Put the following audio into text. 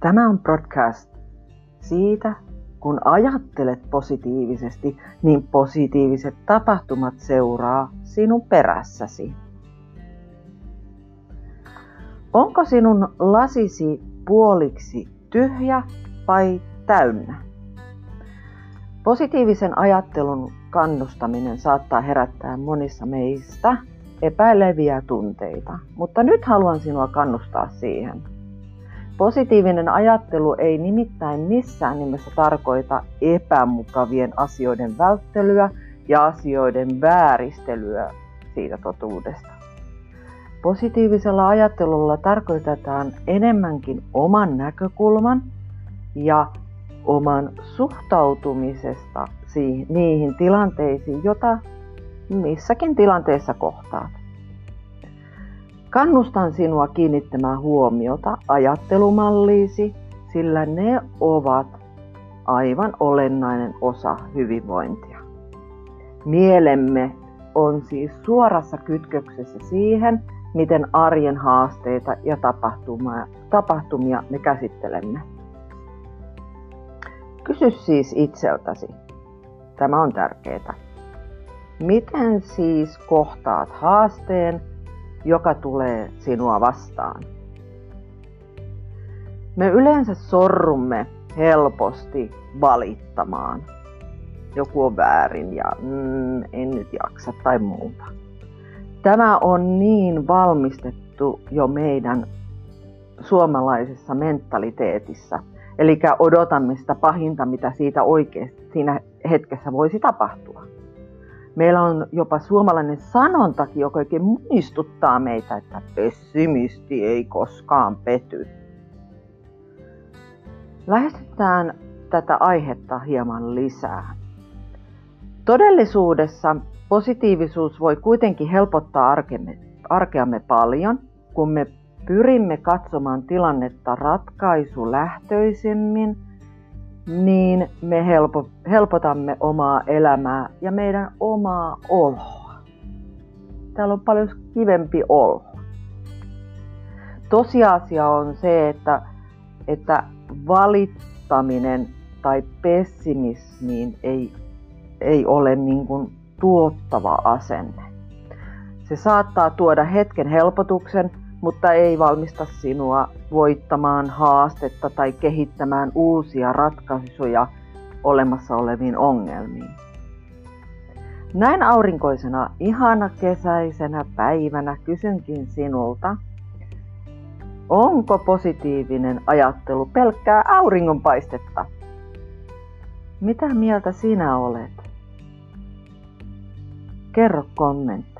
Tämä on podcast siitä, kun ajattelet positiivisesti, niin positiiviset tapahtumat seuraa sinun perässäsi. Onko sinun lasisi puoliksi tyhjä vai täynnä? Positiivisen ajattelun kannustaminen saattaa herättää monissa meistä epäileviä tunteita, mutta nyt haluan sinua kannustaa siihen. Positiivinen ajattelu ei nimittäin missään nimessä tarkoita epämukavien asioiden välttelyä ja asioiden vääristelyä siitä totuudesta. Positiivisella ajattelulla tarkoitetaan enemmänkin oman näkökulman ja oman suhtautumisesta niihin tilanteisiin, jota missäkin tilanteessa kohtaat. Kannustan sinua kiinnittämään huomiota ajattelumalliisi, sillä ne ovat aivan olennainen osa hyvinvointia. Mielemme on siis suorassa kytköksessä siihen, miten arjen haasteita ja tapahtumia, tapahtumia me käsittelemme. Kysy siis itseltäsi. Tämä on tärkeää. Miten siis kohtaat haasteen, joka tulee sinua vastaan? Me yleensä sorrumme helposti valittamaan. Joku on väärin ja mm, en nyt jaksa tai muuta. Tämä on niin valmistettu jo meidän suomalaisessa mentaliteetissa. Eli odotamme sitä pahinta, mitä siitä oikeasti siinä hetkessä voisi tapahtua. Meillä on jopa suomalainen sanontakin, joka oikein muistuttaa meitä, että pessimisti ei koskaan pety. Lähestytään tätä aihetta hieman lisää. Todellisuudessa positiivisuus voi kuitenkin helpottaa arkemme, arkeamme paljon, kun me pyrimme katsomaan tilannetta ratkaisulähtöisemmin – niin me helpo, helpotamme omaa elämää ja meidän omaa oloa. Täällä on paljon kivempi olo. Tosiasia on se, että, että valittaminen tai pessimismiin ei, ei ole niin kuin tuottava asenne. Se saattaa tuoda hetken helpotuksen, mutta ei valmista sinua voittamaan haastetta tai kehittämään uusia ratkaisuja olemassa oleviin ongelmiin. Näin aurinkoisena, ihana kesäisenä päivänä kysynkin sinulta, onko positiivinen ajattelu pelkkää auringonpaistetta? Mitä mieltä sinä olet? Kerro kommentti.